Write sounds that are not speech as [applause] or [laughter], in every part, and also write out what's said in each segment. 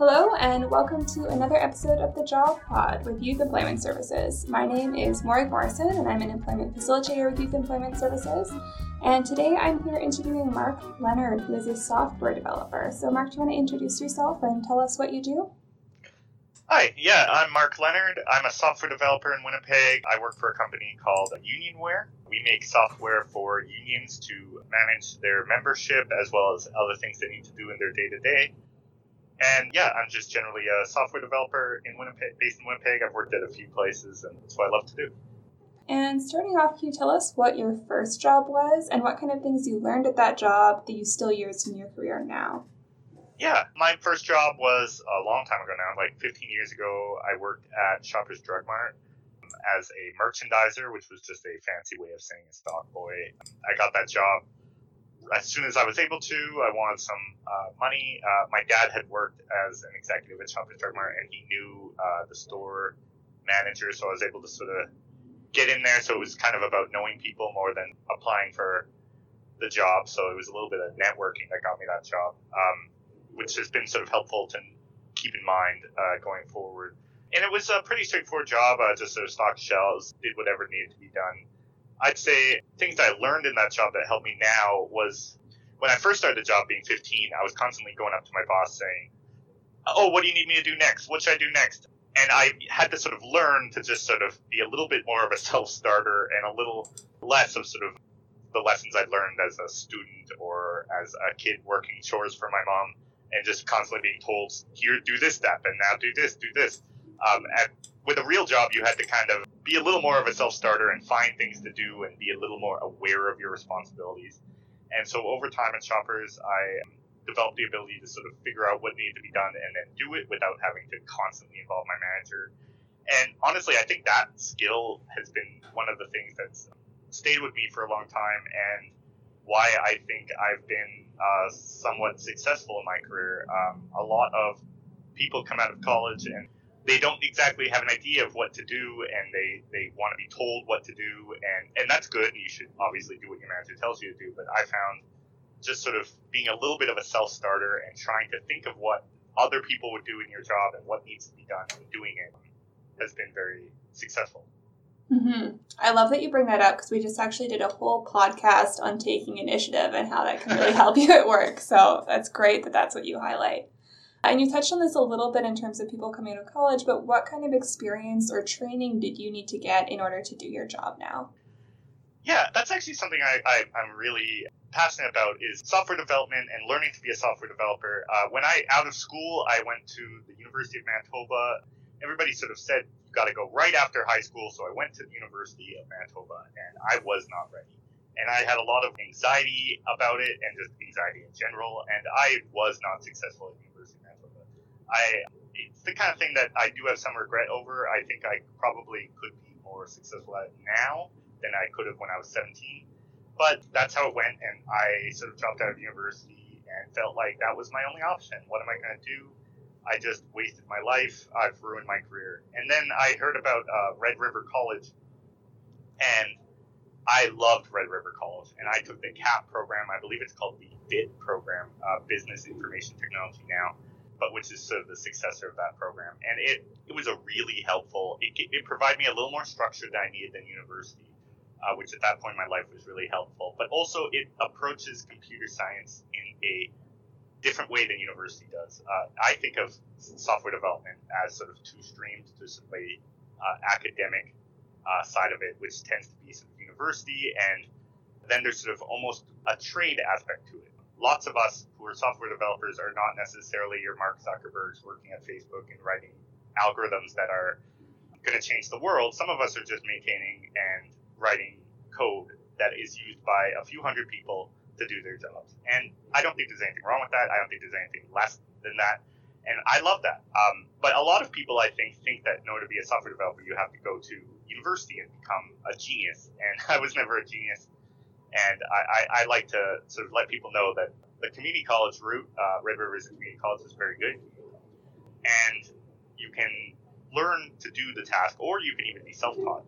Hello, and welcome to another episode of the Job Pod with Youth Employment Services. My name is Morag Morrison, and I'm an employment facilitator with Youth Employment Services. And today I'm here interviewing Mark Leonard, who is a software developer. So, Mark, do you want to introduce yourself and tell us what you do? Hi, yeah, I'm Mark Leonard. I'm a software developer in Winnipeg. I work for a company called Unionware. We make software for unions to manage their membership as well as other things they need to do in their day to day. And yeah, I'm just generally a software developer in Winnipeg, based in Winnipeg. I've worked at a few places, and that's what I love to do. And starting off, can you tell us what your first job was and what kind of things you learned at that job that you still use in your career now? Yeah, my first job was a long time ago now, like 15 years ago. I worked at Shoppers Drug Mart um, as a merchandiser, which was just a fancy way of saying a stock boy. I got that job as soon as I was able to, I wanted some uh, money. Uh, my dad had worked as an executive at Shoppers Drug Mart, and he knew uh, the store manager, so I was able to sort of get in there. So it was kind of about knowing people more than applying for the job. So it was a little bit of networking that got me that job, um, which has been sort of helpful to keep in mind uh, going forward. And it was a pretty straightforward job, uh, just sort of stocked shelves, did whatever needed to be done I'd say things I learned in that job that helped me now was when I first started the job being 15, I was constantly going up to my boss saying, Oh, what do you need me to do next? What should I do next? And I had to sort of learn to just sort of be a little bit more of a [laughs] self starter and a little less of sort of the lessons I'd learned as a student or as a kid working chores for my mom and just constantly being told, here, do this step and now do this, do this. Um, and with a real job, you had to kind of be a little more of a self starter and find things to do and be a little more aware of your responsibilities. And so over time at Shoppers, I developed the ability to sort of figure out what needed to be done and then do it without having to constantly involve my manager. And honestly, I think that skill has been one of the things that's stayed with me for a long time and why I think I've been uh, somewhat successful in my career. Um, a lot of people come out of college and they don't exactly have an idea of what to do and they, they want to be told what to do and, and that's good and you should obviously do what your manager tells you to do but i found just sort of being a little bit of a self-starter and trying to think of what other people would do in your job and what needs to be done and doing it has been very successful mm-hmm. i love that you bring that up because we just actually did a whole podcast on taking initiative and how that can really [laughs] help you at work so that's great that that's what you highlight and you touched on this a little bit in terms of people coming out of college, but what kind of experience or training did you need to get in order to do your job now? Yeah, that's actually something I, am really passionate about is software development and learning to be a software developer. Uh, when I, out of school, I went to the University of Manitoba. Everybody sort of said, you got to go right after high school. So I went to the University of Manitoba and I was not ready. And I had a lot of anxiety about it and just anxiety in general. And I was not successful at I it's the kind of thing that I do have some regret over. I think I probably could be more successful at it now than I could have when I was 17. But that's how it went, and I sort of dropped out of university and felt like that was my only option. What am I going to do? I just wasted my life. I've ruined my career. And then I heard about uh, Red River College, and I loved Red River College. And I took the CAP program. I believe it's called the BIT program, uh, Business Information Technology now but which is sort of the successor of that program. And it, it was a really helpful, it, it provided me a little more structure that I needed than university, uh, which at that point in my life was really helpful. But also it approaches computer science in a different way than university does. Uh, I think of software development as sort of two streams. There's a uh, academic uh, side of it, which tends to be sort of university, and then there's sort of almost a trade aspect to it lots of us who are software developers are not necessarily your Mark Zuckerbergs working at Facebook and writing algorithms that are going to change the world. Some of us are just maintaining and writing code that is used by a few hundred people to do their jobs. And I don't think there's anything wrong with that. I don't think there's anything less than that. And I love that. Um, but a lot of people, I think, think that in order to be a software developer, you have to go to university and become a genius. And [laughs] I was never a genius. And I, I, I, like to sort of let people know that the community college route, uh, Red River is a Community College, is very good. And you can learn to do the task, or you can even be self taught.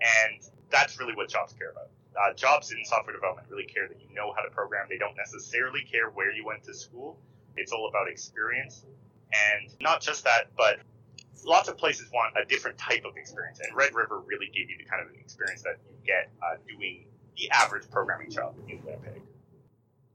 And that's really what jobs care about. Uh, jobs in software development really care that you know how to program. They don't necessarily care where you went to school. It's all about experience. And not just that, but lots of places want a different type of experience. And Red River really gave you the kind of experience that you get uh, doing the average programming job in Winnipeg.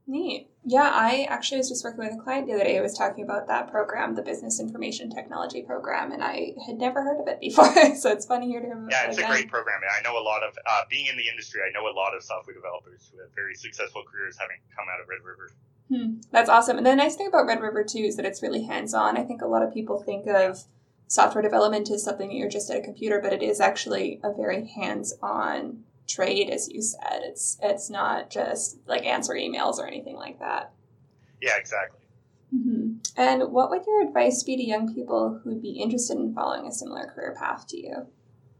Neat. Yeah, I actually was just working with a client the other day who was talking about that program, the Business Information Technology Program, and I had never heard of it before. [laughs] so it's funny here to hear Yeah, it's again. a great program. I know a lot of, uh, being in the industry, I know a lot of software developers who have very successful careers having come out of Red River. Hmm, that's awesome. And the nice thing about Red River, too, is that it's really hands on. I think a lot of people think of software development as something that you're just at a computer, but it is actually a very hands on trade, as you said. It's it's not just like answer emails or anything like that. Yeah, exactly. Mm-hmm. And what would your advice be to young people who would be interested in following a similar career path to you?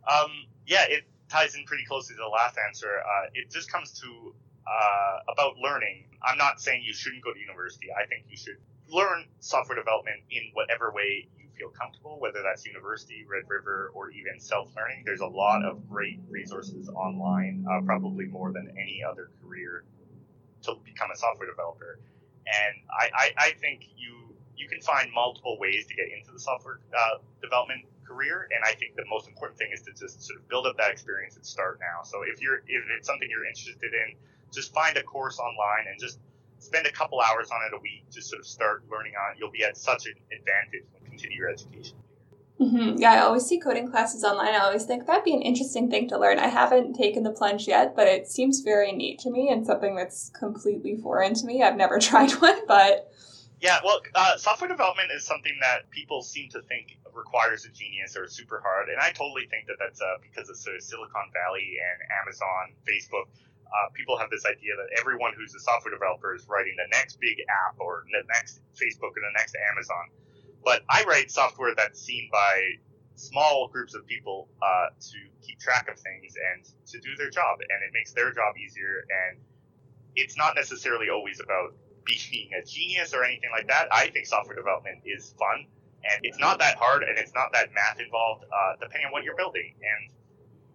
Um, yeah, it ties in pretty closely to the last answer. Uh, it just comes to uh, about learning. I'm not saying you shouldn't go to university. I think you should learn software development in whatever way feel comfortable, whether that's university, Red River, or even self learning. There's a lot of great resources online, uh, probably more than any other career to become a software developer. And I, I, I think you you can find multiple ways to get into the software uh, development career. And I think the most important thing is to just sort of build up that experience and start now. So if you're if it's something you're interested in, just find a course online and just spend a couple hours on it a week to sort of start learning on it. You'll be at such an advantage your education. Mm-hmm. Yeah, I always see coding classes online. I always think that'd be an interesting thing to learn. I haven't taken the plunge yet, but it seems very neat to me and something that's completely foreign to me. I've never [laughs] tried one, but. Yeah, well, uh, software development is something that people seem to think requires a genius or super hard, and I totally think that that's uh, because of sort of Silicon Valley and Amazon, Facebook. Uh, people have this idea that everyone who's a software developer is writing the next big app or the next Facebook or the next Amazon. But I write software that's seen by small groups of people uh, to keep track of things and to do their job, and it makes their job easier. And it's not necessarily always about being a genius or anything like that. I think software development is fun, and it's not that hard, and it's not that math involved, uh, depending on what you're building. And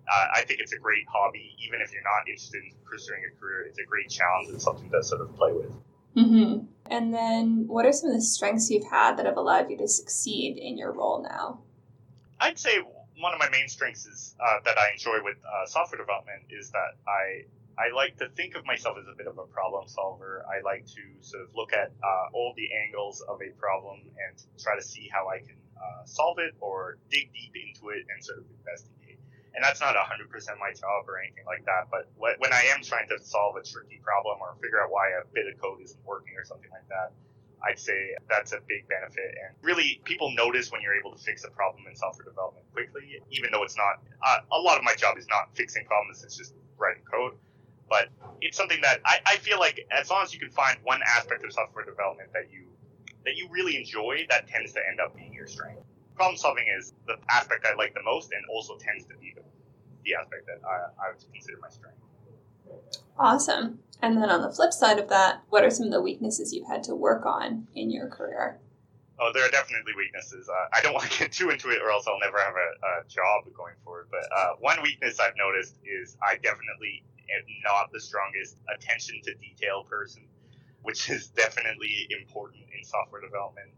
uh, I think it's a great hobby, even if you're not interested in pursuing a career. It's a great challenge and something to sort of play with. Mm-hmm. And then, what are some of the strengths you've had that have allowed you to succeed in your role now? I'd say one of my main strengths is uh, that I enjoy with uh, software development is that I I like to think of myself as a bit of a problem solver. I like to sort of look at uh, all the angles of a problem and try to see how I can uh, solve it or dig deep into it and sort of investigate and that's not 100% my job or anything like that. But when I am trying to solve a tricky problem or figure out why a bit of code isn't working or something like that, I'd say that's a big benefit. And really, people notice when you're able to fix a problem in software development quickly, even though it's not, uh, a lot of my job is not fixing problems, it's just writing code. But it's something that I, I feel like as long as you can find one aspect of software development that you that you really enjoy, that tends to end up being your strength problem solving is the aspect I like the most and also tends to be the, the aspect that I, I would consider my strength. Awesome. And then on the flip side of that, what are some of the weaknesses you've had to work on in your career? Oh, there are definitely weaknesses. Uh, I don't [laughs] want to get too into it, or else I'll never have a, a job going forward. But uh, one weakness I've noticed is I definitely am not the strongest attention to detail person, which is [laughs] definitely important in software development.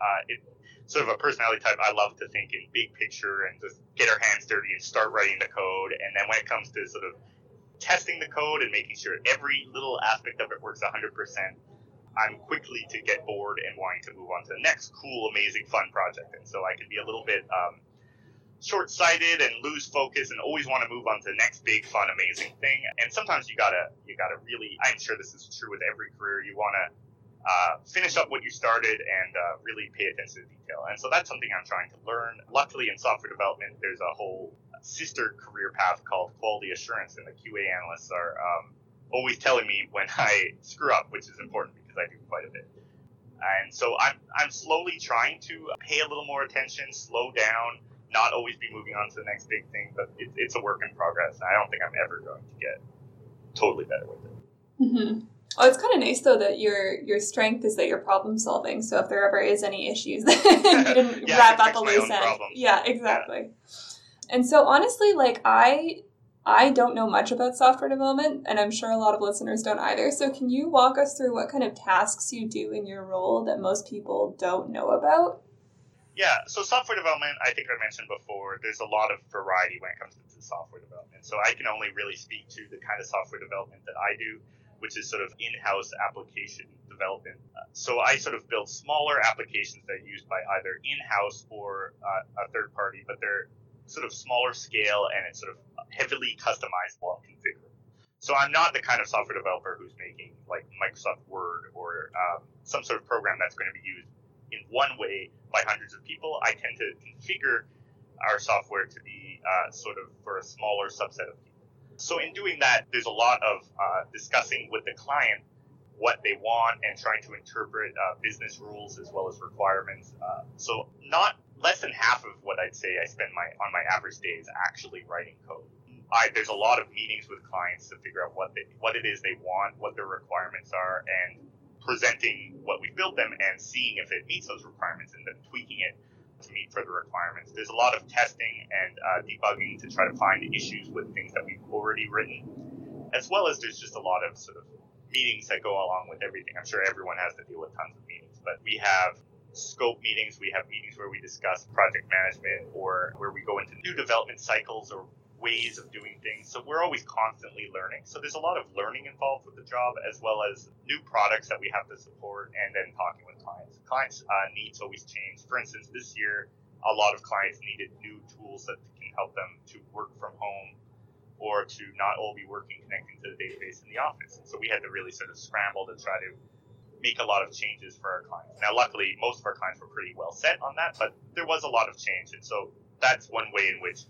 Uh, it, sort of a personality type. I love to think in big picture and just get our hands dirty and start writing the code. And then when it comes to sort of testing the code and making sure every little aspect of it works 100%, I'm quickly to get bored and wanting to move on to the next cool, amazing, fun project. And so I can be a little bit um, short-sighted and lose focus and always want to move on to the next big, fun, amazing thing. And sometimes you gotta, you gotta really. I'm sure this is true with every career. You want to uh, finish up what you started and uh, really pay attention to detail. And so that's something I'm trying to learn. Luckily, in software development, there's a whole sister career path called quality assurance, and the QA analysts are um, always telling me when [laughs] I screw up, which is important because I do quite a bit. And so I'm, I'm slowly trying to pay a little more attention, slow down, not always be moving on to the next big thing, but it, it's a work in progress. I don't think I'm ever going to get totally better with it. Mm-hmm. Oh, it's kind of nice though that your your strength is that you're problem solving. So if there ever is any issues, [laughs] then you didn't [laughs] yeah, wrap up a loose end. Yeah, exactly. Yeah. And so honestly, like I I don't know much about software development, and I'm sure a lot of listeners don't either. So can you walk us through what kind of tasks you do in your role that most people don't know about? Yeah, so software development, I think I mentioned before, there's a lot of variety when it comes to software development. So I can only really speak to the kind of software development that I do, which is sort of in-house application development. So I sort of build smaller applications that are used by either in-house or uh, a third party, but they're sort of smaller scale and it's sort of heavily customizable and configurable. So I'm not the kind of software developer who's making like Microsoft Word or um, some sort of program that's going to be used in one way by hundreds of people. I tend to configure our software to be uh, sort of for a smaller subset of people. So in doing that, there's a lot of uh, discussing with the client what they want and trying to interpret uh, business rules as well as requirements. Uh, so not less than half of what I'd say I spend my on my average day is actually writing code. I, there's a lot of meetings with clients to figure out what they, what it is they want, what their requirements are, and presenting what we built them and seeing if it meets those requirements and then tweaking it to meet further requirements. There's a lot of testing and uh, debugging to try to find issues with things that we've already written, as well as there's just a lot of sort of meetings that go along with everything. I'm sure everyone has to deal with tons of meetings, but we have scope meetings, we have meetings where we discuss project management or where we go into new development cycles or ways of doing things. So we're always constantly learning. So there's a lot of learning involved with the job, as well as new products that we have to support, and then talking with clients. Clients' uh, needs always change. For instance, this year, a lot of clients needed new tools that can help them to work from home or to not all be working connecting to the database in the office. And so we had to really sort of scramble to try to make a lot of changes for our clients. Now, luckily, most of our clients were pretty well set on that, but there was a lot of change. And so that's one way in which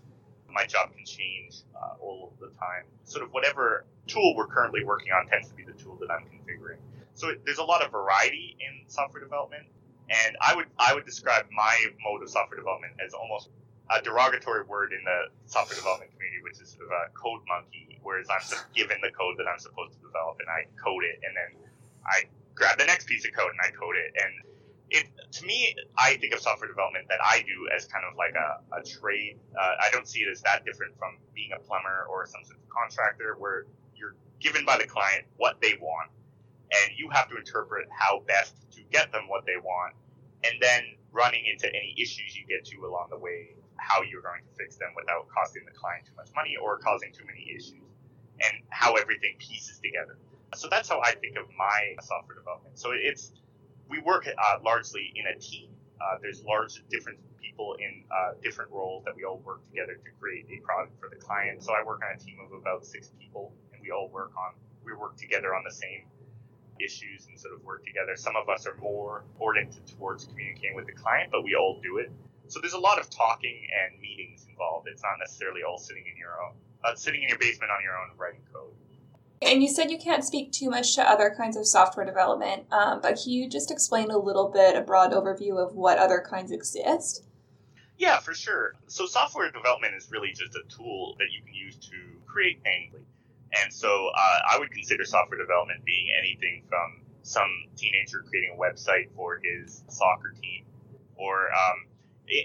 my job can change uh, all of the time. Sort of whatever tool we're currently working on tends to be the tool that I'm configuring. So it, there's a lot of variety in software development, and I would I would describe my mode of software development as almost a derogatory word in the software development community, which is sort of a code monkey, whereas I'm just given the code that I'm supposed to develop and I code it, and then I grab the next piece of code and I code it, and it to me, I think of software development that I do as kind of like a, a trade. Uh, I don't see it as that different from being a plumber or some sort of contractor, where you're given by the client what they want, and you have to interpret how best to get them what they want, and then running into any issues you get to along the way, how you're going to fix them without costing the client too much money or causing too many issues, and how everything pieces together. So that's how I think of my software development. So it's we work uh, largely in a team. Uh, there's large different people in uh, different roles that we all work together to create a product for the client. So I work on a team of about six people, and we all work on we work together on the same issues and sort of work together. Some of us are more oriented towards communicating with the client, but we all do it. So there's a lot of talking and meetings involved. It's not necessarily all sitting in your own, uh, sitting in your basement on your own writing code. And you said you can't speak too much to other kinds of software development, um, but can you just explain a little bit, a broad overview of what other kinds exist? Yeah, for sure. So, software development is really just a tool that you can use to create things. And so, uh, I would consider software development being anything from some teenager creating a website for his soccer team or um,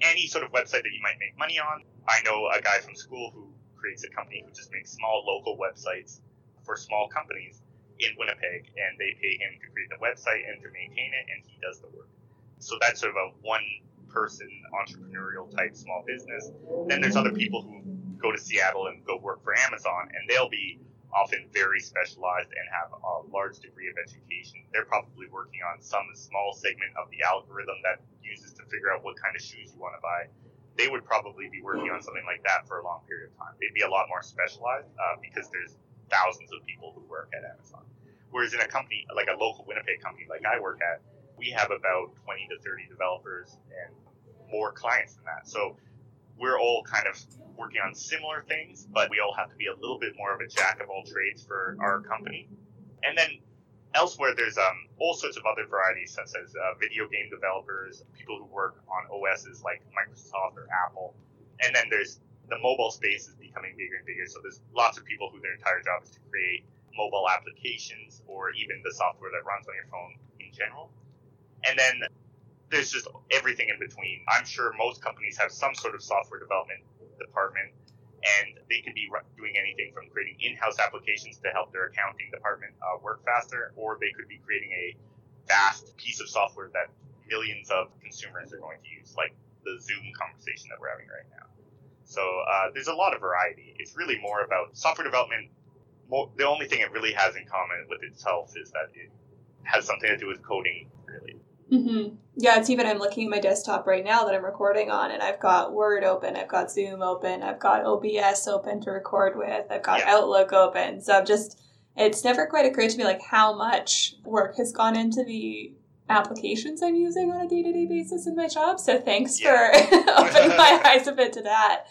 any sort of website that you might make money on. I know a guy from school who creates a company who just makes small local websites for small companies in Winnipeg, and they pay him to create the website and to maintain it, and he does the work. So that's sort of a one person entrepreneurial type small business. Then there's other people who go to Seattle and go work for Amazon, and they'll be often very specialized and have a large degree of education. They're probably working on some small segment of the algorithm that uses to figure out what kind of shoes you want to buy. They would probably be working on something like that for a long period of time. They'd be a lot more specialized uh, because there's thousands of people who work at Amazon. Whereas in a company like a local Winnipeg company like I work at, we have about 20 to 30 developers and more clients than that. So we're all kind of working on similar things, but we all have to be a little bit more of a jack of all trades for our company. And then elsewhere, there's um, all sorts of other varieties, such as uh, video game developers, people who work on OSs like Microsoft or Apple. And then there's the mobile space is becoming bigger and bigger. So there's lots of people who their entire job is to create mobile applications or even the software that runs on your phone in general. And then there's just everything in between. I'm sure most companies have some sort of software development department, and they could be doing anything from creating in-house applications to help their accounting department uh, work faster, or they could be creating a vast piece of software that millions of consumers are going to use, like the Zoom conversation that we're having right now. So uh, there's a lot of variety. It's really more about software development. More, the only thing it really has in common with itself is that it has something to do with coding, really. Mm-hmm. Yeah, it's even I'm looking at my desktop right now that I'm recording on, and I've got Word open, I've got Zoom open, I've got OBS open to record with, I've got yeah. Outlook open. So I'm just, it's never quite occurred to me like how much work has gone into the applications I'm using on a day to day basis in my job. So thanks yeah. for [laughs] opening my [laughs] eyes a bit to that.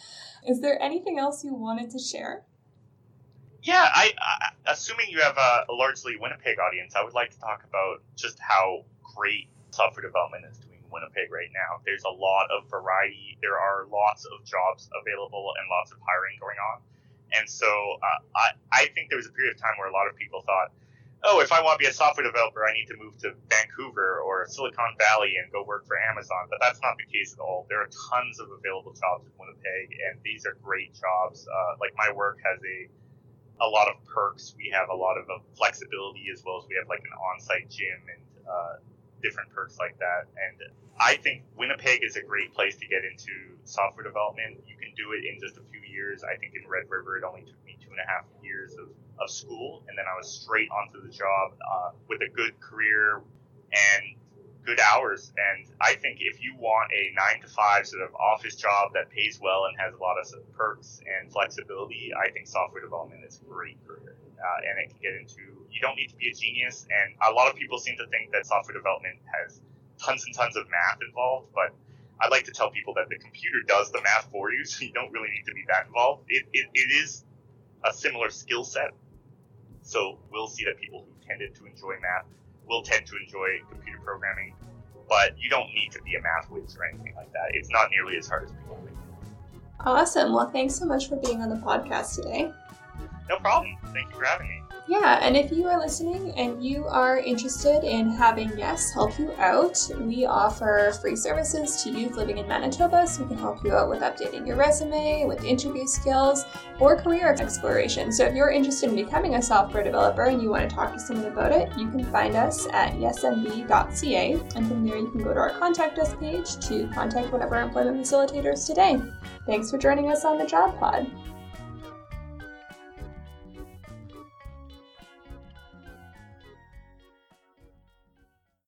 Is there anything else you wanted to share? Yeah, I, I assuming you have a, a, largely Winnipeg audience, I would like to talk about just how great software development is doing in Winnipeg right now. There's a lot of variety. There are lots of jobs available and lots of hiring going on. And so uh, I, I think there was a period of time where a lot of people thought, oh, if I want to be a software developer, I need to move to Vancouver or Silicon Valley and go work for Amazon. But that's not the case at all. There are tons of available jobs in Winnipeg, and these are great jobs. Uh, like my work has a a lot of perks. We have a lot of flexibility as well as we have like an on-site gym and uh, different perks like that. And I think Winnipeg is a great place to get into software development. You can do it in just a few years. I think in Red River, it only took two and a half years of of school, and then I was straight onto the job uh, with a good career and good hours. And I think if you want a nine to five sort of office job that pays well and has a lot of perks and flexibility, I think software development is a great career. Uh, and it can get into, you don't need to be a genius. And a lot of people seem to think that software development has tons and tons of math involved, but I like to tell people that the computer does the math for you, [laughs] so you don't really need to be that involved. It, it, it is a similar skill set, so we'll see that people who tended to enjoy math will tend to enjoy computer programming, but you don't need to be a math whiz or anything like that. It's not nearly as hard as people think. Awesome. Well, thanks so much for being on the podcast today. No problem. Thank you for having me. Yeah, and if you are listening and you are interested in having Yes help you out, we offer free services to youth living in Manitoba so we can help you out with updating your resume, with interview skills, or career exploration. So if you're interested in becoming a software developer and you want to talk to someone about it, you can find us at yesmb.ca, and from there you can go to our contact us page to contact one of our employment facilitators today. Thanks for joining us on the Job Pod.